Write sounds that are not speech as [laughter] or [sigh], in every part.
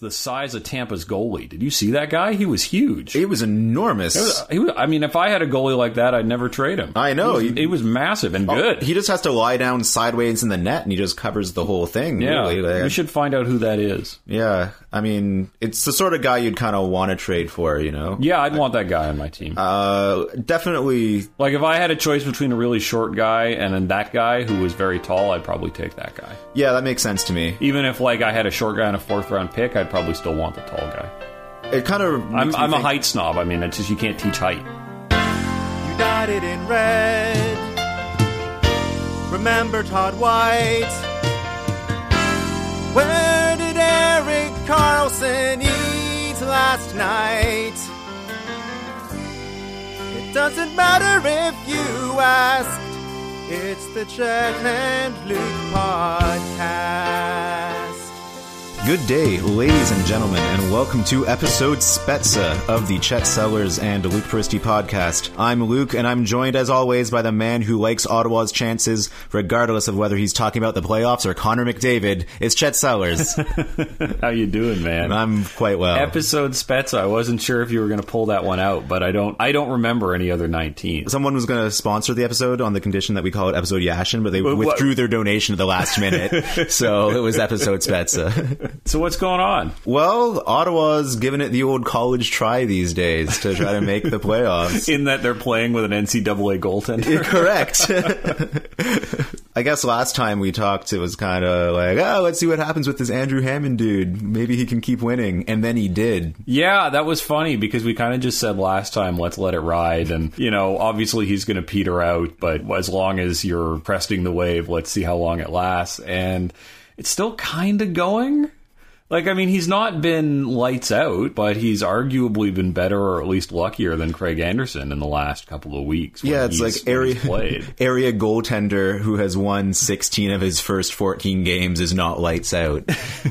The size of Tampa's goalie. Did you see that guy? He was huge. It was enormous. Was- he was- I mean, if I had a goalie like that, I'd never trade him. I know. He was, He- he was massive and good. He just has to lie down sideways in the net, and he just covers the whole thing. yeah, really. Like, we should find out who that is. Yeah, I mean, it's the sort of guy you'd kind of want to trade for, you know. Yeah, I'd want that guy on my team. Uh, definitely. like if I had a choice between a really short guy and then that guy who was very tall, I'd probably take that guy. Yeah, that makes sense to me. Even if like I had a short guy and a fourth round pick, I'd probably still want the tall guy. It kind of. I'm, I'm a height snob. I mean, it's just you can't teach height. United in red. Remember Todd White. Where did Erik Karlsson eat last night? It doesn't matter if you asked. It's the Chet and Luke podcast. Good day, ladies and gentlemen, and welcome to episode Spezza of the Chet Sellers and Luke Peristy podcast. I'm Luke, and I'm joined as always by the man who likes Ottawa's chances, regardless of whether he's talking about the playoffs or Connor McDavid. It's Chet Sellers, [laughs] [laughs] How you doing, man? I'm quite well. Episode Spezza. I wasn't sure if you were going to pull that one out, but I don't. I don't remember any other 19. Someone was going to sponsor the episode on the condition that we call it episode Yashin, but they withdrew their donation at the last minute, [laughs] so it was episode Spezza. So what's going on? well, Ottawa's giving it the old college try these days to try to make the playoffs. [laughs] In that they're playing with an NCAA goaltender. Correct. [laughs] I guess last time we talked, it was kind of like, oh, let's see what happens with this Andrew Hammond dude. Maybe he can keep winning. And then he did. Yeah, that was funny because we kind of just said last time, let's let it ride. And, you know, obviously he's going to peter out, but as long as you're cresting the wave, let's see how long it lasts. And it's still kind of going. Like, I mean, he's not been lights out, but he's arguably been better or at least luckier than Craig Anderson in the last couple of weeks. Yeah, it's like area [laughs] area goaltender who has won 16 of his first 14 games is not lights out.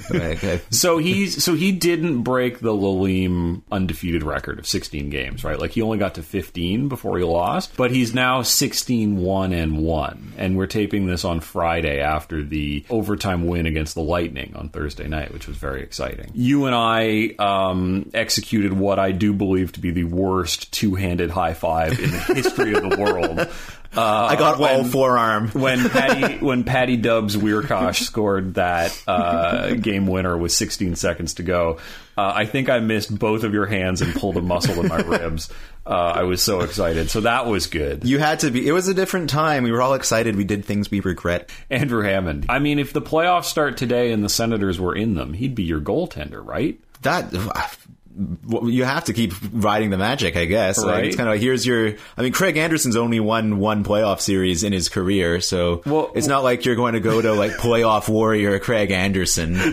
Like, [laughs] So he's so he didn't break the Lalime undefeated record of 16 games, right? Like he only got to 15 before he lost, but he's now 16 1 and 1. And we're taping this on Friday after the overtime win against the Lightning on Thursday night, which was very exciting. You and I um, executed what I do believe to be the worst two-handed high five in the history of the world. [laughs] Uh, I got all forearm. when [laughs] Patty when Patty Dubs Wiercioch scored that uh, game winner with 16 seconds to go, uh, I think I missed both of your hands and pulled a muscle in my ribs. Uh, I was so excited, so that was good. You had to be. It was a different time. We were all excited. We did things we regret. Andrew Hammond. I mean, if the playoffs start today and the Senators were in them, he'd be your goaltender, right? That well, you have to keep riding the magic, I guess. Like, it's kind of like here's your. I mean, Craig Anderson's only won one playoff series in his career, so Well- it's not like you're going to go to like playoff [laughs] warrior Craig Anderson. [laughs]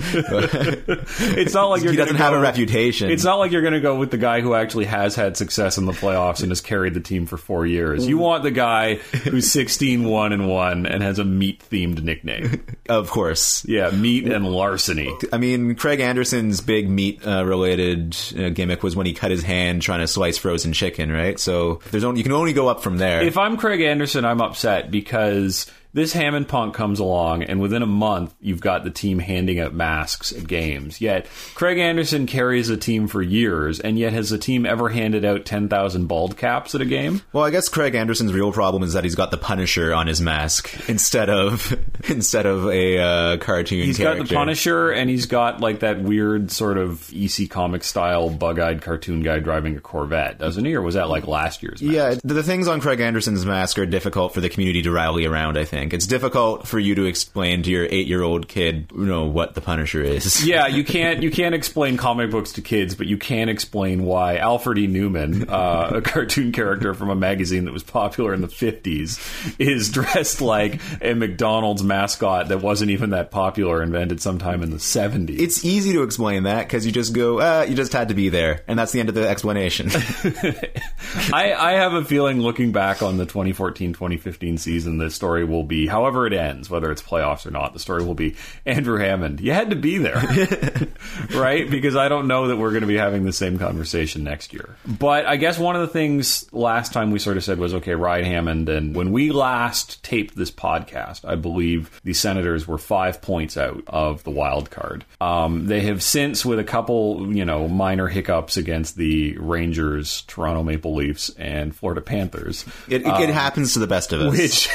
It's not like you're he doesn't have a reputation. It's not like you're going to go with the guy who actually has had success in the playoffs and has carried the team for four years. You want the guy who's 16 1 and 1 and has a meat themed nickname. [laughs] of course. Yeah, meat and larceny. I mean, Craig Anderson's big meat uh, related uh, gimmick was when he cut his hand trying to slice frozen chicken, right? So there's only you can only go up from there. If I'm Craig Anderson, I'm upset because this Hammond punk comes along, and within a month, you've got the team handing out masks at games. Yet Craig Anderson carries a team for years, and yet has the team ever handed out 10,000 bald caps at a game? Well, I guess Craig Anderson's real problem is that he's got the Punisher on his mask [laughs] instead of [laughs] instead of a uh, cartoon. He's character. got the Punisher, and he's got like that weird sort of EC comic style bug-eyed cartoon guy driving a Corvette, doesn't he? Or was that like last year's? mask? Yeah, the the things on Craig Anderson's mask are difficult for the community to rally around. I think think it's difficult for you to explain to your eight-year-old kid, you know, what the Punisher is. [laughs] yeah, you can't you can't explain comic books to kids, but you can explain why Alfred E. Neuman, uh, a cartoon character from a magazine that was popular in the fifties, is dressed like a McDonald's mascot that wasn't even that popular, invented sometime in the seventies. It's easy to explain that because you just go, uh, you just had to be there, and that's the end of the explanation. [laughs] [laughs] I, I have a feeling looking back on the 2014-2015 season, the story will be, however it ends, whether it's playoffs or not, the story will be Andrew Hammond. You had to be there, [laughs] right? Because I don't know that we're going to be having the same conversation next year. But I guess one of the things last time we sort of said was, okay, Ryan Hammond, and when we last taped this podcast, I believe the Senators were five points out of the wild card. Um, they have since, with a couple, you know, minor hiccups against the Rangers, Toronto Maple Leafs, and Florida Panthers. It, it, it happens to the best of us. Which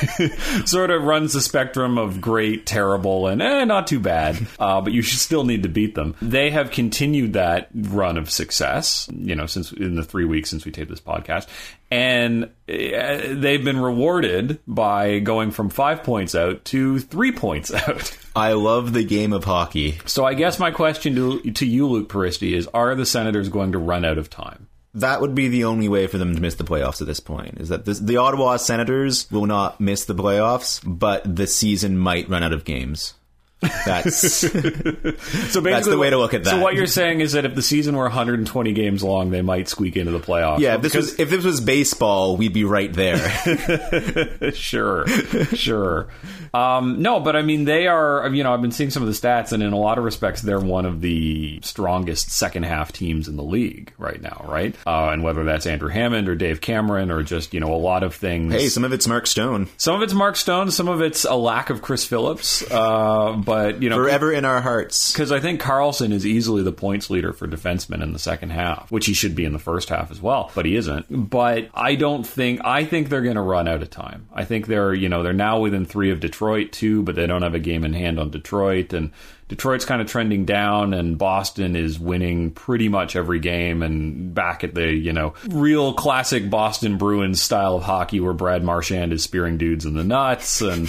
[laughs] sort of runs the spectrum of great, terrible, and eh, not too bad, [laughs] uh, but you should still need to beat them. They have continued that run of success, you know, since in the three weeks since we taped this podcast. And eh, they've been rewarded by going from five points out to three points [laughs] out. I love the game of hockey. So I guess my question to, to you, Luke Peristy, is are the Senators going to run out of time? That would be the only way for them to miss the playoffs at this point. Is that this, the Ottawa Senators will not miss the playoffs, but the season might run out of games. That's [laughs] so basically, that's the way to look at that. So what you're saying is that if the season were 120 games long, they might squeak into the playoffs. yeah. If this was if this was baseball, we'd be right there. [laughs] sure, sure. Um, no, but I mean, they are. You know, I've been seeing some of the stats, and in a lot of respects, they're one of the strongest second half teams in the league right now, right? Uh, and whether that's Andrew Hammond or Dave Cameron or just you know a lot of things. hey, some of it's Mark Stone. Some of it's Mark Stone, some of it's a lack of Chris Phillips. Uh, but you know, Forever in our hearts. because I think Karlsson is easily the points leader for defensemen in the second half, which he should be in the first half as well, but he isn't. But I don't think I think they're going to run out of time. I think they're you know they're now within three of Detroit too, but they don't have a game in hand on Detroit and. Detroit's kind of trending down, and Boston is winning pretty much every game, and back at the you know real classic Boston Bruins style of hockey, where Brad Marchand is spearing dudes in the nuts, and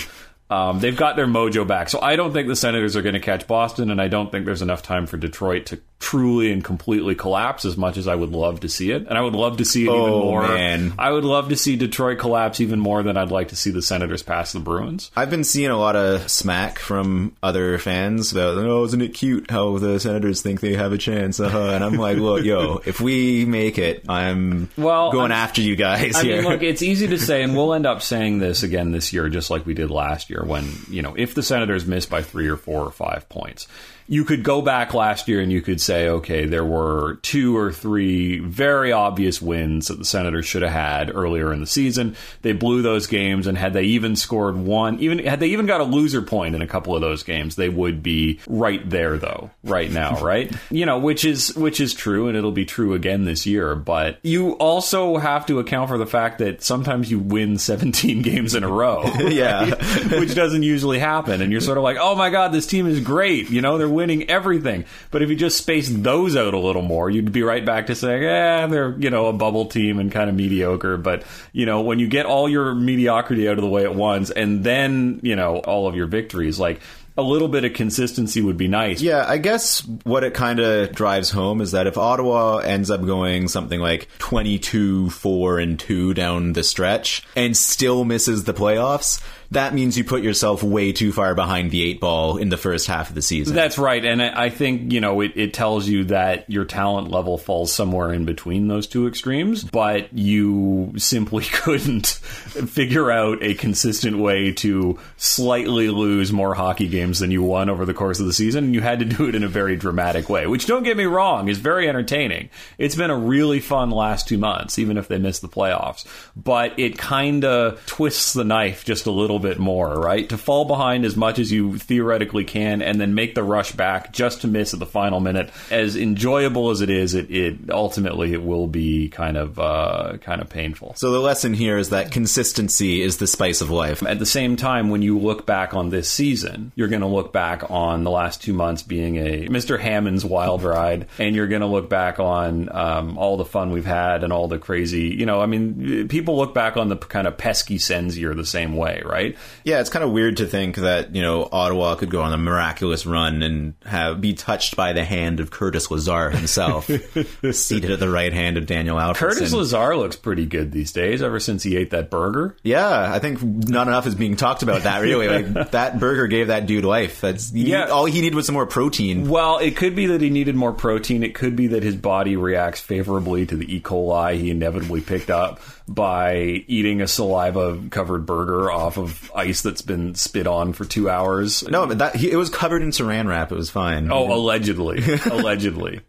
um, they've got their mojo back. So I don't think the Senators are going to catch Boston, and I don't think there's enough time for Detroit to truly and completely collapse as much as I would love to see it. And I would love to see it even Oh, more. man. I would love to see Detroit collapse even more than I'd like to see the Senators pass the Bruins. I've been seeing a lot of smack from other fans about, oh, isn't it cute how the Senators think they have a chance? Uh-huh. And I'm like, look, yo, [laughs] if we make it, I'm Well, going I'm- after you guys I here. mean, look, it's easy to [laughs] say, and we'll end up saying this again this year, just like we did last year, when, you know, if the Senators miss by three or four or five points, you could go back last year and you could say, okay, there were two or three very obvious wins that the Senators should have had earlier in the season. They blew those games, and had they even scored one, even had they even got a loser point in a couple of those games, they would be right there, though, right now, [laughs] right? you know, which is which is true, and it'll be true again this year. But you also have to account for the fact that sometimes you win 17 [laughs] games in a row, [laughs] Yeah. which doesn't usually happen, and you're sort of like, oh my god, this team is great, you know, they're winning everything. But if you just space those out a little more, you'd be right back to saying, "Yeah, they're you know a bubble team and kind of mediocre. But you know, when you get all your mediocrity out of the way at once, and then you know all of your victories, like. A little bit of consistency would be nice. Yeah, I guess what it kind of drives home is that if Ottawa ends up going something like 22 4 and 2 down the stretch and still misses the playoffs, that means you put yourself way too far behind the eight ball in the first half of the season. That's right, and I think you know it, it tells you that your talent level falls somewhere in between those two extremes, but you simply [laughs] couldn't figure out a consistent way to slightly lose more hockey games than you won over the course of the season, and you had to do it in a very dramatic way. Which, don't get me wrong, is very entertaining. It's been a really fun last two months, even if they miss the playoffs. But it kind of twists the knife just a little bit more, right? To fall behind as much as you theoretically can, and then make the rush back just to miss at the final minute. As enjoyable as it is, it, it ultimately it will be kind of uh, kind of painful. so the lesson here is that consistency is the spice of life. At the same time, when you look back on this season, you're going to look back on the last two months being a Mr. Hammond's wild ride, and you're going to look back on um, all the fun we've had and all the crazy, you know, I mean, people look back on the kind of pesky year the same way, right? Right? Yeah, it's kind of weird to think that, you know, Ottawa could go on a miraculous run and have be touched by the hand of Curtis Lazar himself, [laughs] seated at the right hand of Daniel Alfredsson. Curtis Lazar looks pretty good these days ever since he ate that burger. Yeah, I think not enough is being talked about that really. Like [laughs] that burger gave that dude life. That's Yeah. all he needed was some more protein. Well, it could be that he needed more protein. It could be that his body reacts favorably to the E. coli he inevitably picked up by eating a saliva covered burger off of ice that's been spit on for two hours. No, but that he, it was covered in saran wrap. It was fine. Oh, allegedly. [laughs] allegedly.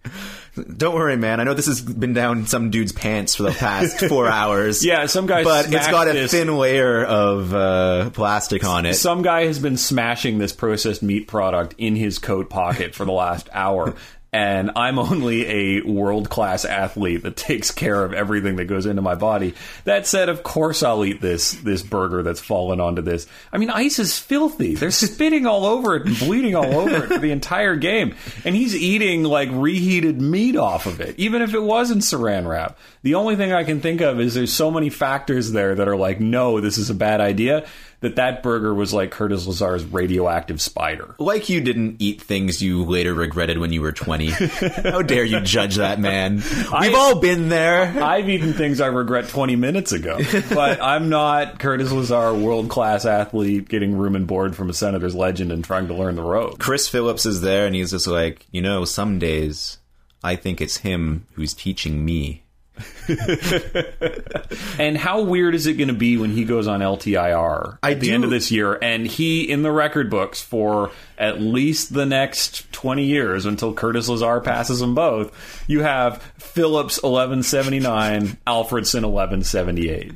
Don't worry, man. I know this has been down some dude's pants for the past [laughs] four hours. Yeah, some guy but it's got a this- thin layer of uh, plastic on it. Some guy has been smashing this processed meat product in his coat pocket for the last hour. [laughs] And I'm [laughs] only a world class athlete that takes care of everything that goes into my body. That said, of course I'll eat this this burger that's fallen onto this. I mean, ice is filthy. They're [laughs] spitting all over it and bleeding all over it for the entire game. And he's eating like reheated meat off of it, even if it wasn't saran wrap. The only thing I can think of is there's so many factors there that are like, no, this is a bad idea. That that burger was like Curtis Lazar's radioactive spider. like you didn't eat things you later regretted when you were 20. [laughs] How dare you judge that man? We've I- all been there. I've eaten things I regret 20 minutes ago, but [laughs] I'm not Curtis Lazar, world class athlete, getting room and board from a Senators legend and trying to learn the road. Chris Phillips is there and he's just like, you know, some days I think it's him who's teaching me. [laughs] And how weird is it going to be when he goes on LTIR I at the do- end of this year and he in the record books for at least the next 20 years until Curtis Lazar passes them both, you have Phillips 1179, Alfredsson 1178.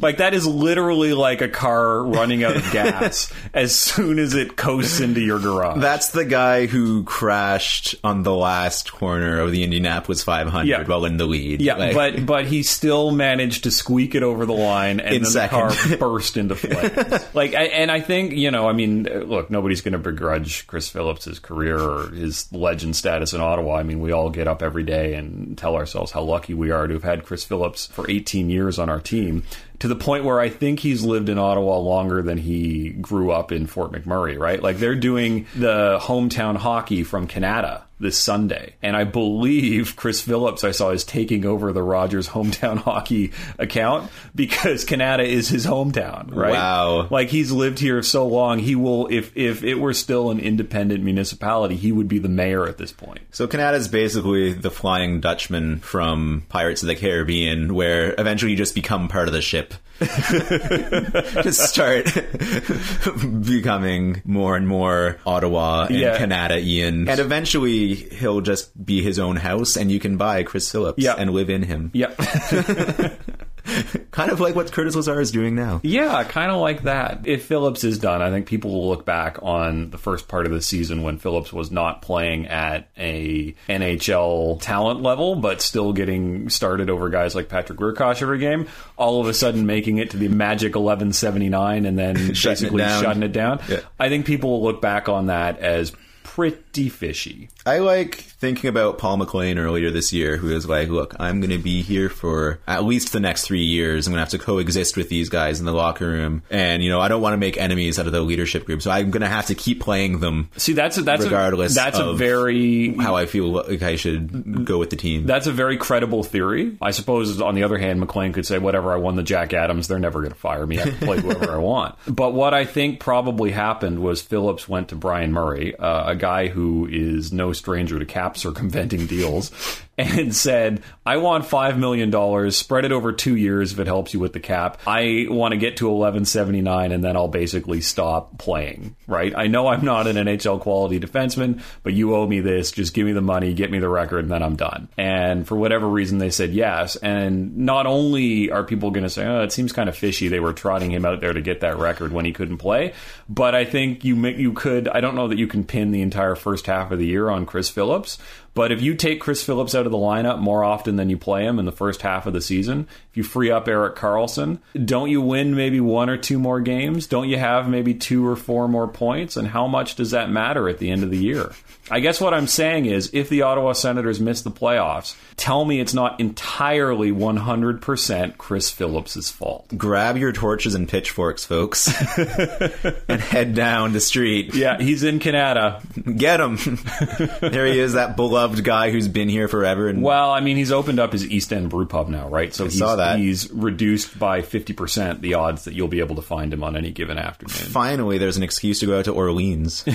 Like that is literally like a car running out of gas [laughs] as soon as it coasts into your garage. That's the guy who crashed on the last corner of the Indianapolis 500 Yeah. while in the lead. Yeah, Like, but but he still managed to squeak it over the line, and In then second. the car burst into flames. [laughs] like, I, and I think you know, I mean, look, nobody's going to begrudge Chris Phillips' his career or his legend status in Ottawa. I mean, we all get up every day and tell ourselves how lucky we are to have had Chris Phillips for 18 years on our team. To the point where I think he's lived in Ottawa longer than he grew up in Fort McMurray, right? Like they're doing the hometown hockey from Kanata this Sunday. And I believe Chris Phillips, I saw, is taking over the Rogers hometown [laughs] hockey account because Kanata is his hometown, right? Wow. Like he's lived here so long, he will, if, if it were still an independent municipality, he would be the mayor at this point. So Kanata's basically the Flying Dutchman from Pirates of the Caribbean, where eventually you just become part of the ship. [laughs] just start [laughs] becoming more and more Ottawa and Yeah. Canada Ian. And eventually he'll just be his own house and you can buy Chris Phillips Yeah. and live in him. Yep. [laughs] [laughs] Kind of like what Curtis Lazar is doing now. Yeah, kind of like that. If Phillips is done, I think people will look back on the first part of the season when Phillips was not playing at a NHL talent level, but still getting started over guys like Patrick Wiercioch every game. All of a sudden, making it to the magic eleven seventy nine, and then [laughs] Shutting basically down. shutting it down. Yeah. I think people will look back on that as pretty fishy. I like thinking about Paul McLean earlier this year, who was like, "Look, I'm going to be here for at least the next three years. I'm going to have to coexist with these guys in the locker room, and you know, I don't want to make enemies out of the leadership group, so I'm going to have to keep playing them, See, that's a, that's regardless. a, that's a very how I feel like I should go with the team." That's a very credible theory. I suppose, on the other hand, McLean could say, whatever, I won the Jack Adams. They're never going to fire me. I can play whoever I want. [laughs] But what I think probably happened was Phillips went to Bryan Murray, uh, a guy who is no stranger to cap [laughs] circumventing deals, and said, I want $5 million, spread it over two years if it helps you with the cap. I want to get to 1179 and then I'll basically stop playing, right? I know I'm not an NHL quality defenseman, but you owe me this. Just give me the money, get me the record, and then I'm done. And for whatever reason, they said yes. And not only are people going to say, oh, it seems kind of fishy they were trotting him out there to get that record when he couldn't play, but I think you, you could, I don't know that you can pin the entire first half of the year on Chris Phillips. But if you take Chris Phillips out of the lineup more often than you play him in the first half of the season, if you free up Erik Karlsson, don't you win maybe one or two more games? Don't you have maybe two or four more points? And how much does that matter at the end of the year? I guess what I'm saying is if the Ottawa Senators miss the playoffs, tell me it's not entirely 100% Chris Phillips' fault. Grab your torches and pitchforks, folks, [laughs] and head down the street. Yeah, he's in Kanata. Get him. [laughs] there he is, that beloved guy who's been here forever. And Well, I mean, he's opened up his East End brew pub now, right? So he's, saw that. he's reduced by 50% the odds that you'll be able to find him on any given afternoon. finally, there's an excuse to go out to Orleans. [laughs]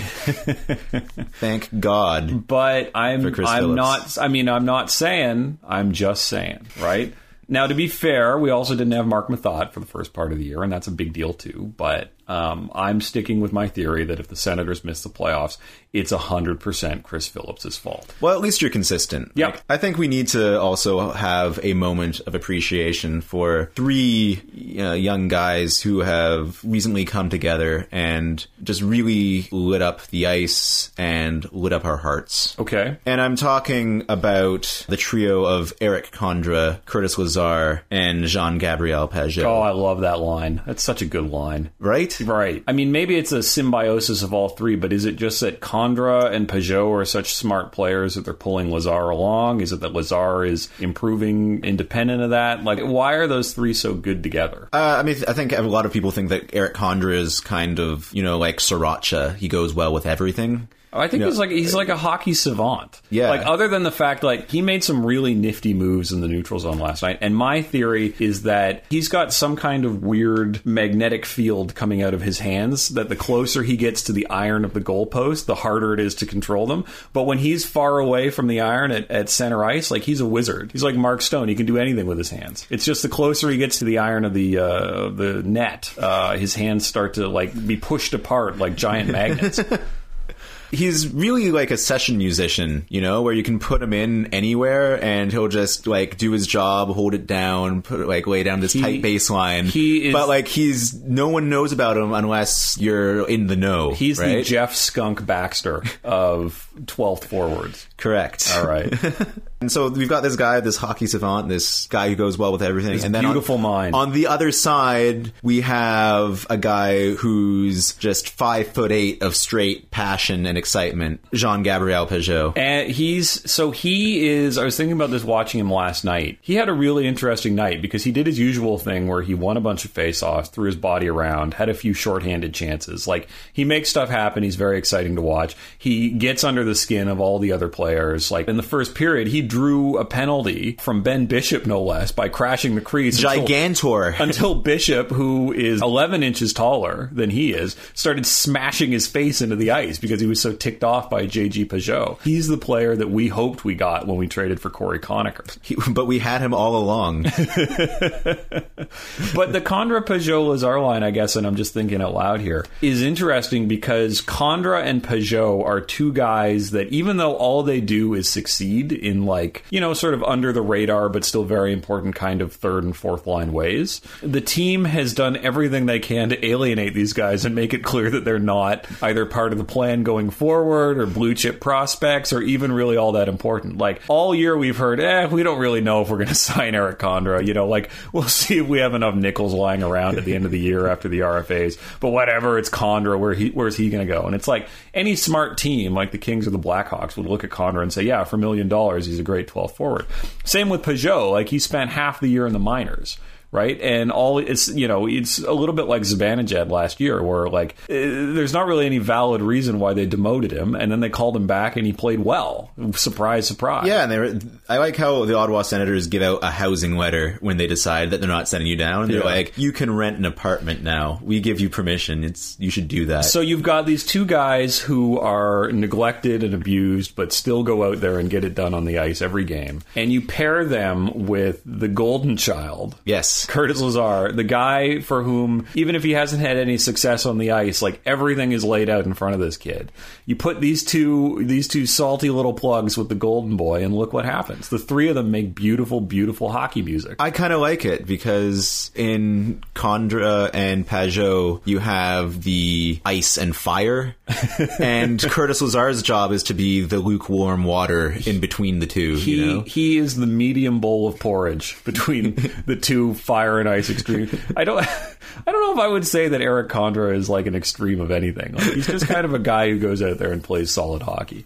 Thank God. But I'm I'm Phillips. not I mean I'm not saying I'm just saying, right? Now to be fair, we also didn't have Marc Methot for the first part of the year, and that's a big deal too. But um, I'm sticking with my theory that if the Senators miss the playoffs, it's hundred percent Chris Phillips' fault. Well, at least you're consistent. Yep. Like, I think we need to also have a moment of appreciation for three uh, young guys who have recently come together and just really lit up the ice and lit up our hearts. Okay. And I'm talking about the trio of Erik Condra, Curtis Lazar, and Jean Gabriel Pageau. Oh, I love that line. That's such a good line. right? Right. I mean, maybe it's a symbiosis of all three, but is it just that Condra and Pageau are such smart players that they're pulling Lazar along? Is it that Lazar is improving independent of that? Like, why are those three so good together? Uh, I mean, I think a lot of people think that Erik Condra is kind of, you know, like Sriracha. He goes well with everything. I think he's like he's like a hockey savant. Yeah. Like other than the fact like he made some really nifty moves in the neutral zone last night, and my theory is that he's got some kind of weird magnetic field coming out of his hands. That the closer he gets to the iron of the goalpost, the harder it is to control them. But when he's far away from the iron at, at center ice, like he's a wizard. He's like Mark Stone. He can do anything with his hands. It's just the closer he gets to the iron of the uh, the net, uh, his hands start to like be pushed apart like giant magnets. [laughs] He's really like a session musician, you know, where you can put him in anywhere and he'll just like do his job, hold it down, put like lay down this He- tight bass line. he is- but like he's no one knows about him unless you're in the know. He's the? Jeff Skunk Baxter of 12th forwards. Correct. All right. [laughs] And so we've got this guy, this hockey savant, this guy who goes well with everything. This and then beautiful on, mind. On the other side, we have a guy who's just five foot eight of straight passion and excitement. Jean Gabriel Pageau. And he's so he is. I was thinking about this watching him last night. He had a really interesting night because he did his usual thing where he won a bunch of faceoffs, threw his body around, had a few shorthanded chances. Like he makes stuff happen. He's very exciting to watch. He gets under the skin of all the other players. Like in the first period, he drew a penalty from Ben Bishop, no less, by crashing the crease. until- Gigantor. [laughs] until Bishop, who is 11 inches taller than he is, started smashing his face into the ice because he was so ticked off by JG Pageau. He's the player that we hoped we got when we traded for Cory Conacher. He- but we had him all along. [laughs] But the Condra Pageau Lazar line, I guess, and I'm just thinking out loud here, is interesting because Condra and Pageau are two guys that, even though all they do is succeed in, like, you know, sort of under the radar, but still very important kind of third and fourth line ways, the team has done everything they can to alienate these guys and make it clear that they're not either part of the plan going forward or blue chip prospects or even really all that important. Like, all year we've heard, eh, we don't really know if we're going [laughs] to sign Erik Condra. You know, like, we'll see if we have enough nickels lying around at the end of the year after the RFAs. But whatever, it's Condra. Where he, where's he going to go? And it's like any smart team, like the Kings or the Blackhawks, would look at Condra and say, yeah, for a million dollars, he's a great 12 forward. Same with Pageau. Like, he spent half the year in the minors right? And all it's you know it's a little bit like Zibanejad last year, where like eh, there's not really any valid reason why they demoted him, and then they called him back and he played well. Surprise, surprise. yeah, and they were, I like how the Ottawa Senators give out a housing letter when they decide that they're not sending you down. They're Yeah. like, you can rent an apartment now. We give you permission. It's you should do that. So you've got these two guys who are neglected and abused, but still go out there and get it done on the ice every game, and you pair them with the golden child. yes. Yes. Curtis Lazar, the guy for whom, even if he hasn't had any success on the ice, like everything is laid out in front of this kid. You put these two these two salty little plugs with the Golden Boy, and look what happens. The three of them make beautiful, beautiful hockey music. I kind of like it because in Condra and Pageau, you have the ice and fire, [laughs] and Curtis Lazar's job is to be the lukewarm water in between the two. he you know, he is the medium bowl of porridge between [laughs] the two fire and ice extremes. I don't [laughs] I don't know if I would say that Erik Condra is like an extreme of anything. Like he's just kind of a guy who goes out there and plays solid hockey.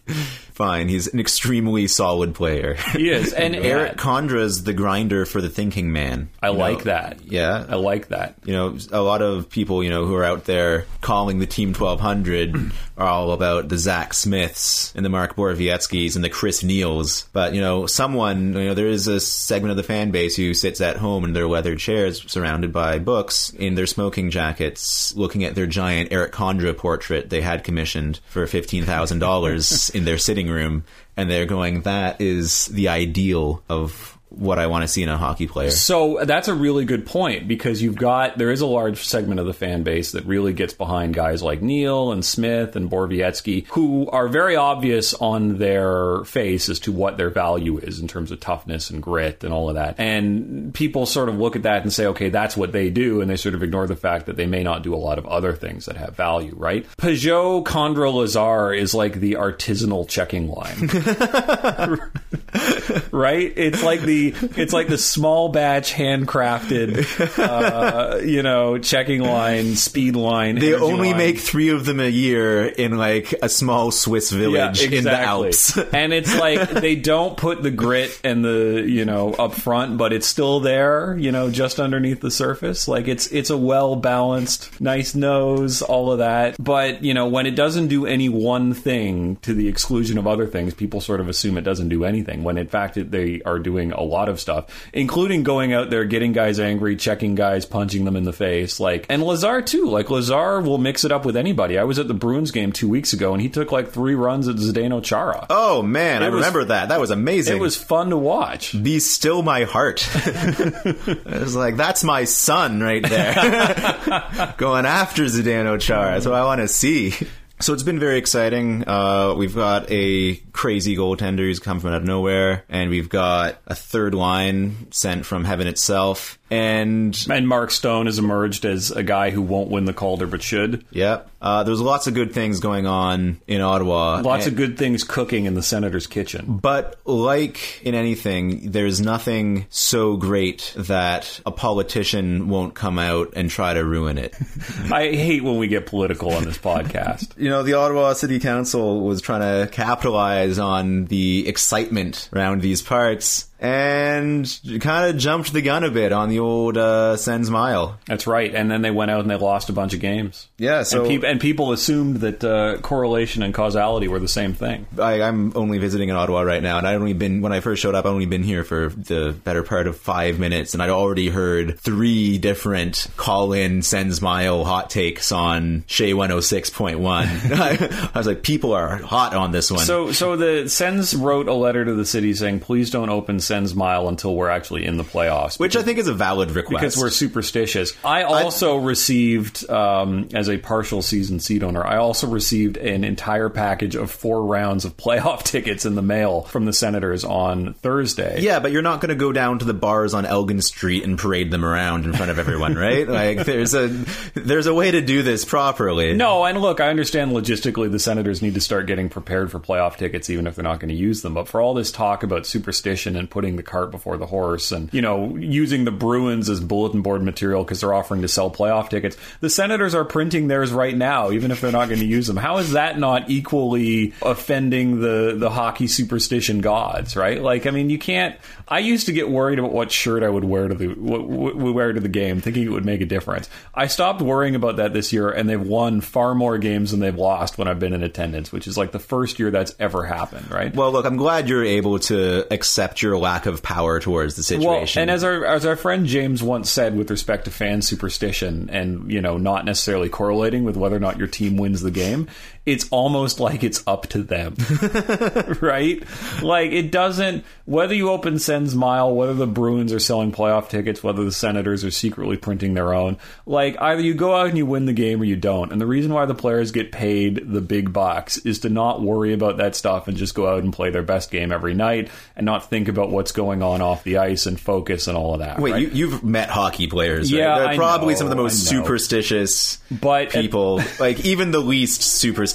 Fine. He's an extremely solid player. He is, [laughs] and Erik Condra's the grinder for the thinking man. I you like know? that. Yeah. I like that. you know, a lot of people, you know, who are out there calling the Team 1200 [clears throat] are all about the Zack Smiths and the Mark Borowiecki's and the Chris Neils. But, you know, someone, you know, there is a segment of the fan base who sits at home in their leather chairs surrounded by books in their smoking jackets looking at their giant Erik Condra portrait they had commissioned for $15,000 [laughs] in their sitting room. And they're going, that is the ideal of what I want to see in a hockey player. So that's a really good point because you've got there is a large segment of the fan base that really gets behind guys like Neil and Smith and Borowiecki who are very obvious on their face as to what their value is in terms of toughness and grit and all of that. And people sort of look at that and say, okay, that's what they do, and they sort of ignore the fact that they may not do a lot of other things that have value, right? Pageau Condra Lazar is like the artisanal checking line. [laughs] [laughs] [laughs] right? It's like the it's like the small batch handcrafted, uh, you know, checking line, speed line. They only line. make three of them a year in like a small Swiss village in the Alps. [laughs] and it's like they don't put the grit and the you know up front, but it's still there, you know, just underneath the surface. Like it's it's a well balanced, nice nose, all of that. But you know, when it doesn't do any one thing to the exclusion of other things, people sort of assume it doesn't do anything. When in fact that they are doing a lot of stuff, including going out there, getting guys angry, checking guys, punching them in the face. Like and Lazar too. Like Lazar will mix it up with anybody. I was at the Bruins game two weeks ago, and he took like three runs at Zdeno Chara. Oh man, I was- remember that. That was amazing. It was fun to watch. Be still my heart. [laughs] it was like that's my son right there, [laughs] going after Zdeno Chara. That's what I want to see. So it's been very exciting. Uh, we've got a crazy goaltender who's come from out of nowhere, and we've got a third line sent from heaven itself. And And Mark Stone has emerged as a guy who won't win the Calder but should. Yep. Uh, there's lots of good things going on in Ottawa. Lots And- of good things cooking in the Senator's kitchen. But like in anything, there's nothing so great that a politician won't come out and try to ruin it. [laughs] I hate when we get political on this [laughs] podcast. Know, the Ottawa City Council was trying to capitalize on the excitement around these parts and kind of jumped the gun a bit on the old uh, Sens Mile. That's right. And then they went out and they lost a bunch of games. Yeah, so and, peop and people assumed that uh, correlation and causality were the same thing. I, I'm only visiting in Ottawa right now, and I'd only been when I first showed up. I'd only been here for the better part of five minutes, and I'd already heard three different call-in Sens Mile hot takes on Chez 106.1. I, [laughs] I was like, people are hot on this one. So, so the Sens wrote a letter to the city saying, "Please don't open Sens Mile until we're actually in the playoffs." which I think is a valid request. because we're superstitious. I also received, um, as a partial season seat owner, I also received an entire package of four rounds of [laughs] playoff tickets in the mail from the Senators on Thursday. yeah, but you're not going to go down to the bars on Elgin Street and parade them around in front of everyone, [laughs] right? like, there's a there's a way to do this properly. No, and look, I understand logistically the Senators need to start getting prepared for playoff tickets, even if they're not going to use them. But for all this talk about superstition and putting the cart before the horse, and you know using the Bruins as bulletin board material because they're offering to sell playoff tickets, the Senators are printing theirs right now, even if they're not going to use them. How is that not equally offending the the hockey superstition gods? Right? Like, I mean, you can't. I used to get worried about what shirt I would wear to the what, what, wear to the game, thinking it would make a difference. I stopped worrying about that this year, and they've won far more games than they've lost when I've been in attendance, which is like the first year that's ever happened. Right? Well, look, I'm glad you're able to accept your lack of power towards the Well, situation. and as our as our friend James once said, with respect to fan superstition, and you know, not necessarily correlating with whether or not your team wins the game, it's almost like it's up to them. [laughs] right? Like it doesn't whether you open Sens Mile, whether the Bruins are selling playoff tickets, whether the Senators are secretly printing their own, like either you go out and you win the game or you don't. And the reason why the players get paid the big bucks is to not worry about that stuff and just go out and play their best game every night and not think about what's going on off the ice and focus and all of that. Wait, right? you, you've met hockey players, right? Yeah, They're probably know, some of the most superstitious But- people. like even the least superstitious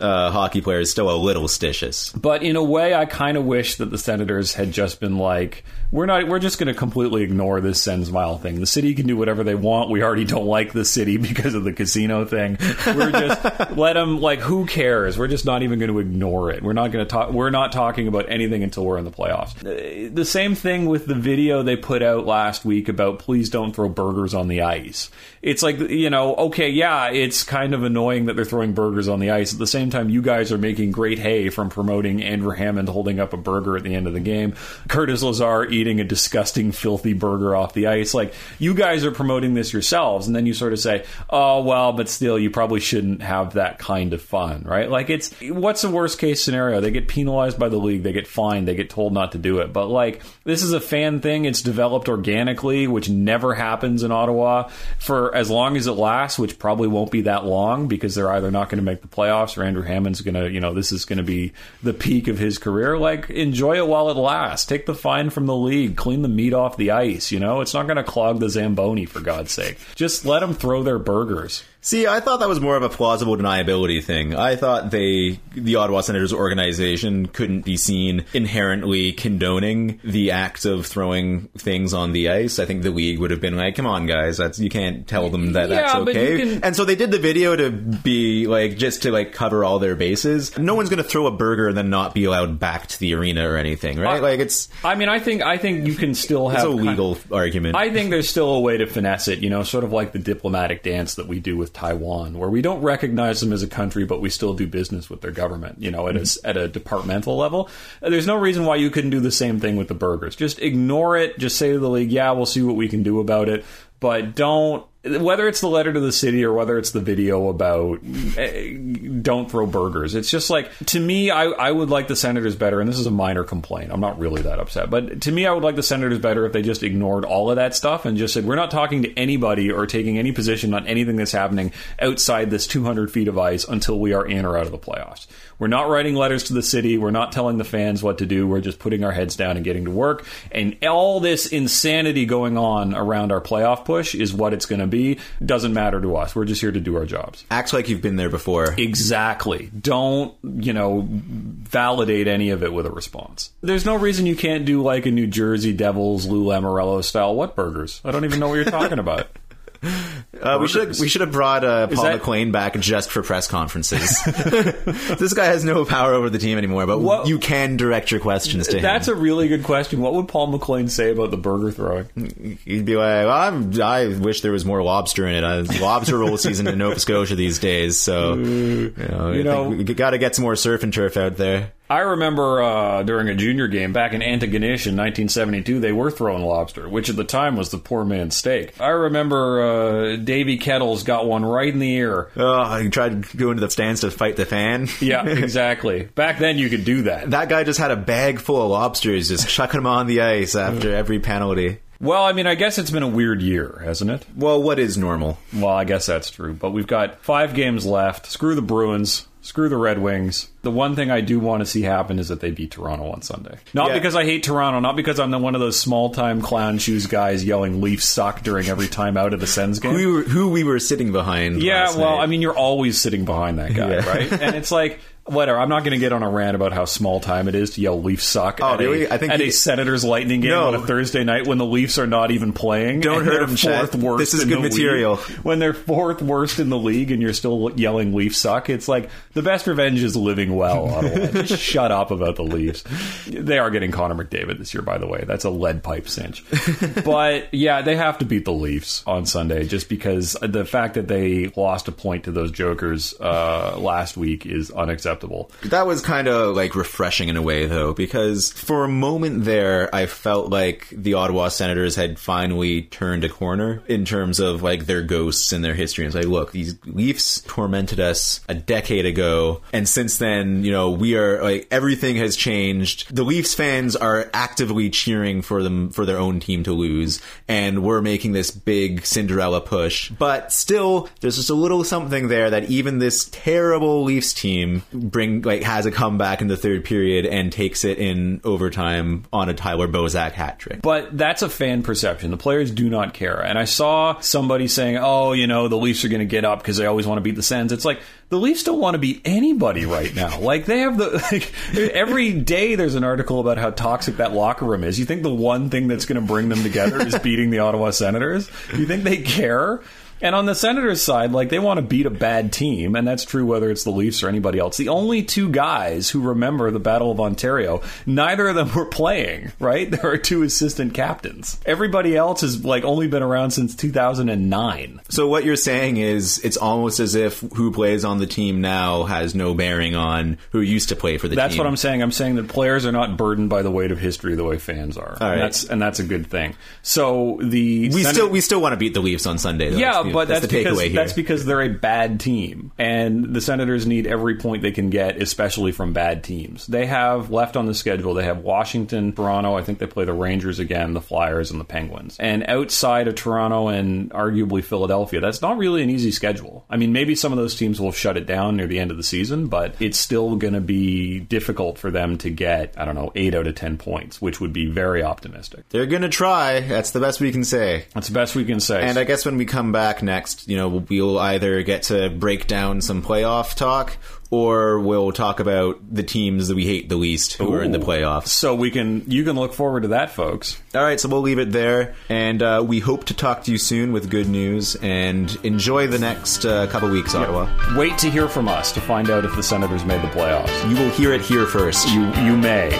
uh, hockey player is still a little stitious. But in a way, I kind of wish that the Senators had just been like, "We're not. We're just going to completely ignore this Sens Mile thing. The city can do whatever they want. We already don't like the city [laughs] because of the casino thing. We're just [laughs] let them. Like, who cares? We're just not even going to ignore it. We're not going to talk. We're not talking about anything until we're in the playoffs. Uh, The same thing with the video they put out last week about please don't throw burgers on the ice. It's like you know, okay, yeah, it's kind of annoying that they're throwing burgers on the ice. At the same time, you guys are making great hay from promoting Andrew Hammond holding up a burger at the end of the game, Curtis Lazar eating a disgusting, filthy burger off the ice. Like you guys are promoting this yourselves, and then you sort of say, "Oh well, but still, you probably shouldn't have that kind of fun, right?" Like it's what's the worst case scenario? They get penalized by the league, they get fined, they get told not to do it. But like this is a fan thing; it's developed organically, which never happens in Ottawa for as long as it lasts, which probably won't be that long because they're either not going to make the playoffs or Andrew Hammond's going to, you know, this is going to be the peak of his career. Like, enjoy it while it lasts. Take the fine from the league, clean the meat off the ice. You know, it's not going to clog the Zamboni for God's sake. Just let them throw their burgers. See, I thought that was more of a plausible deniability thing. I thought they, the Ottawa Senators organization, couldn't be seen inherently condoning the act of throwing things on the ice. I think the league would have been like, "Come on, guys, that's you can't tell them that that's Yeah, you okay." can- And so they did the video to be like just to like cover all their bases. No one's going to throw a burger and then not be allowed back to the arena or anything, right? Uh, like it's I mean, I think I think you can still it's have a legal argument. I think there's still a way to finesse it, you know, sort of like the diplomatic dance that we do with Taiwan, where we don't recognize them as a country, but we still do business with their government, you know, at a, at a departmental level. Uh, There's no reason why you couldn't do the same thing with the burgers. Just ignore it. Just say to the league, yeah, we'll see what we can do about it. But don't, whether it's the letter to the city or whether it's the video about eh, don't throw burgers, it's just like, to me, I, I would like the Senators better, and this is a minor complaint. I'm not really that upset. But to me, I would like the Senators better if they just ignored all of that stuff and just said, we're not talking to anybody or taking any position on anything that's happening outside this 200 feet of ice until we are in or out of the playoffs. We're not writing letters to the city. We're not telling the fans what to do. We're just putting our heads down and getting to work. And all this insanity going on around our playoff push is what it's going to be. Doesn't matter to us. We're just here to do our jobs. Act like you've been there before. Exactly. Don't, you know, validate any of it with a response. There's no reason you can't do like a New Jersey Devils Lou Lamoriello style what burgers. I don't even know what you're talking about. [laughs] Uh, we should we should have brought uh, Paul that- McLean back just for press conferences. [laughs] [laughs] this guy has no power over the team anymore, but What- you can direct your questions to him. That's a really good question. What would Paul McLean say about the burger throwing? He'd be like, well, I'm, "I wish there was more lobster in it. Uh, lobster roll season in Nova Scotia these days, so [laughs] you know, You know- we got to get some more surf and turf out there." I remember uh, during a junior game back in Antigonish in 1972, they were throwing lobster, which at the time was the poor man's steak. I remember uh, Davy Kettles got one right in the ear. Oh, he tried to go into the stands to fight the fan. Yeah, exactly. [laughs] Back then, you could do that. That guy just had a bag full of lobsters, just chucking them on the ice after every penalty. Well, I mean, I guess it's been a weird year, hasn't it? Well, what is normal? Well, I guess that's true. But we've got five games left. Screw the Bruins. Screw the Red Wings. The one thing I do want to see happen is that they beat Toronto on Sunday. Not Yeah. because I hate Toronto, not because I'm the, one of those small time clown shoes guys yelling Leafs suck during every time out of the Sens game. Who we were, who we were sitting behind? Yeah, well, night. I mean, you're always sitting behind that guy, Yeah. right? And it's like, whatever. I'm not going to get on a rant about how small time it is to yell Leafs suck Oh, at, really? a, I think at he- a Senators Lightning game No. on a Thursday night when the Leafs are not even playing. Don't hurt they're 'em, Chet. fourth worst. This is good the league. material. When they're fourth worst in the league and you're still yelling Leafs suck, it's like the best revenge is living well. Ottawa. [laughs] Just shut up about the Leafs. They are getting Connor McDavid this year, by the way. That's a lead pipe cinch. [laughs] but yeah, they have to beat the Leafs on Sunday just because the fact that they lost a point to those Jokers uh, last week is unacceptable. Acceptable. That was kind of like refreshing in a way, though, because for a moment there, I felt like the Ottawa Senators had finally turned a corner in terms of like their ghosts and their history. And it's like, look, these Leafs tormented us a decade ago, and since then, you know, we are like everything has changed. The Leafs fans are actively cheering for them for their own team to lose, and we're making this big Cinderella push. But still, there's just a little something there that even this terrible Leafs team bring like has a comeback in the third period and takes it in overtime on a Tyler Bozak hat trick. But that's a fan perception. The players do not care. And I saw somebody saying, "Oh, you know, the Leafs are going to get up because they always want to beat the Sens." It's like the Leafs don't want to beat anybody right now. [laughs] Like they have the like, every day there's an article about how toxic that locker room is. You think the one thing that's going to bring them together is [laughs] beating the Ottawa Senators? You think they care? And on the Senators' side, like they want to beat a bad team, and that's true whether it's the Leafs or anybody else. The only two guys who remember the Battle of Ontario, neither of them were playing, right? [laughs] There are two assistant captains. Everybody else has like only been around since 2009. So what you're saying is it's almost as if who plays on the team now has no bearing on who used to play for the That's team. That's what I'm saying. I'm saying that players are not burdened by the weight of history the way fans are. All right. And that's and that's a good thing. So the We Senat- still we still want to beat the Leafs on Sunday. Though. Yeah, That's the- but that's, the takeaway because here. that's because they're a bad team, and the Senators need every point they can get, especially from bad teams. They have left on the schedule. They have Washington, Toronto. I think they play the Rangers again, the Flyers, and the Penguins. And outside of Toronto and arguably Philadelphia, that's not really an easy schedule. I mean, maybe some of those teams will shut it down near the end of the season, but it's still going to be difficult for them to get I don't know eight out of ten points, which would be very optimistic. They're gonna try. That's the best we can say. That's the best we can say. And I guess when we come back next, you know, we'll either get to break down some playoff talk, or we'll talk about the teams that we hate the least who are in the playoffs. so we can you can look forward to that, folks. All right, so we'll leave it there, and uh, we hope to talk to you soon with good news. And enjoy the next uh, couple weeks, Ottawa. Wait to hear from us to find out if the Senators made the playoffs. You will hear it here first. You you may.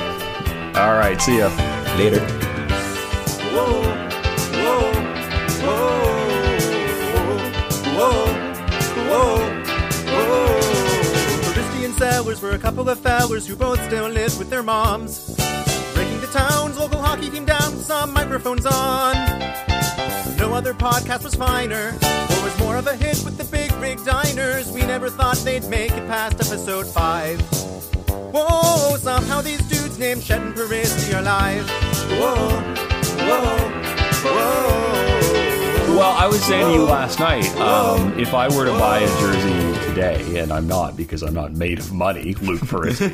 All right, see ya. later. Sellers were a couple of fellers who both still live with their moms. Breaking the town's local hockey team down some microphones on. No other podcast was finer, or was more of a hit with the big rig diners. We never thought they'd make it past episode five. Whoa, somehow these dudes named Shed and Paris are alive. Whoa, whoa, whoa. Well, I was saying to you last night, um, if I were to buy a jersey today, and I'm not because I'm not made of money, Luke Peristy,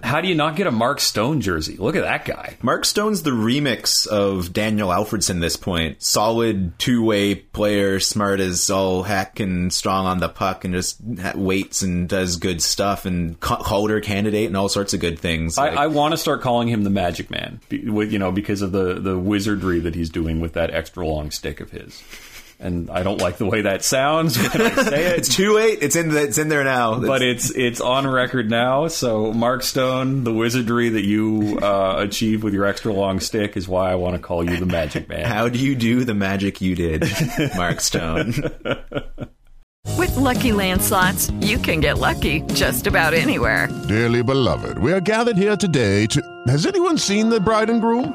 [laughs] how do you not get a Mark Stone jersey? Look at that guy. Mark Stone's the remix of Daniel Alfredsson. This point, solid two-way player, smart as all heck, and strong on the puck, and just waits and does good stuff, and ca- Calder candidate, and all sorts of good things. I, Like- I want to start calling him the Magic Man, you know, because of the the wizardry that he's doing with that extra long stick of his. And I don't like the way that sounds when I say it. it's too late. It's in the, it's in there now. but It's- it's it's on record now. So Mark Stone, the wizardry that you uh, achieve with your extra long stick is why I want to call you the Magic Man. how do you do the magic you did, Mark Stone? [laughs] With Lucky Land slots, you can get lucky just about anywhere. Dearly beloved, we are gathered here today to. Has anyone seen the bride and groom?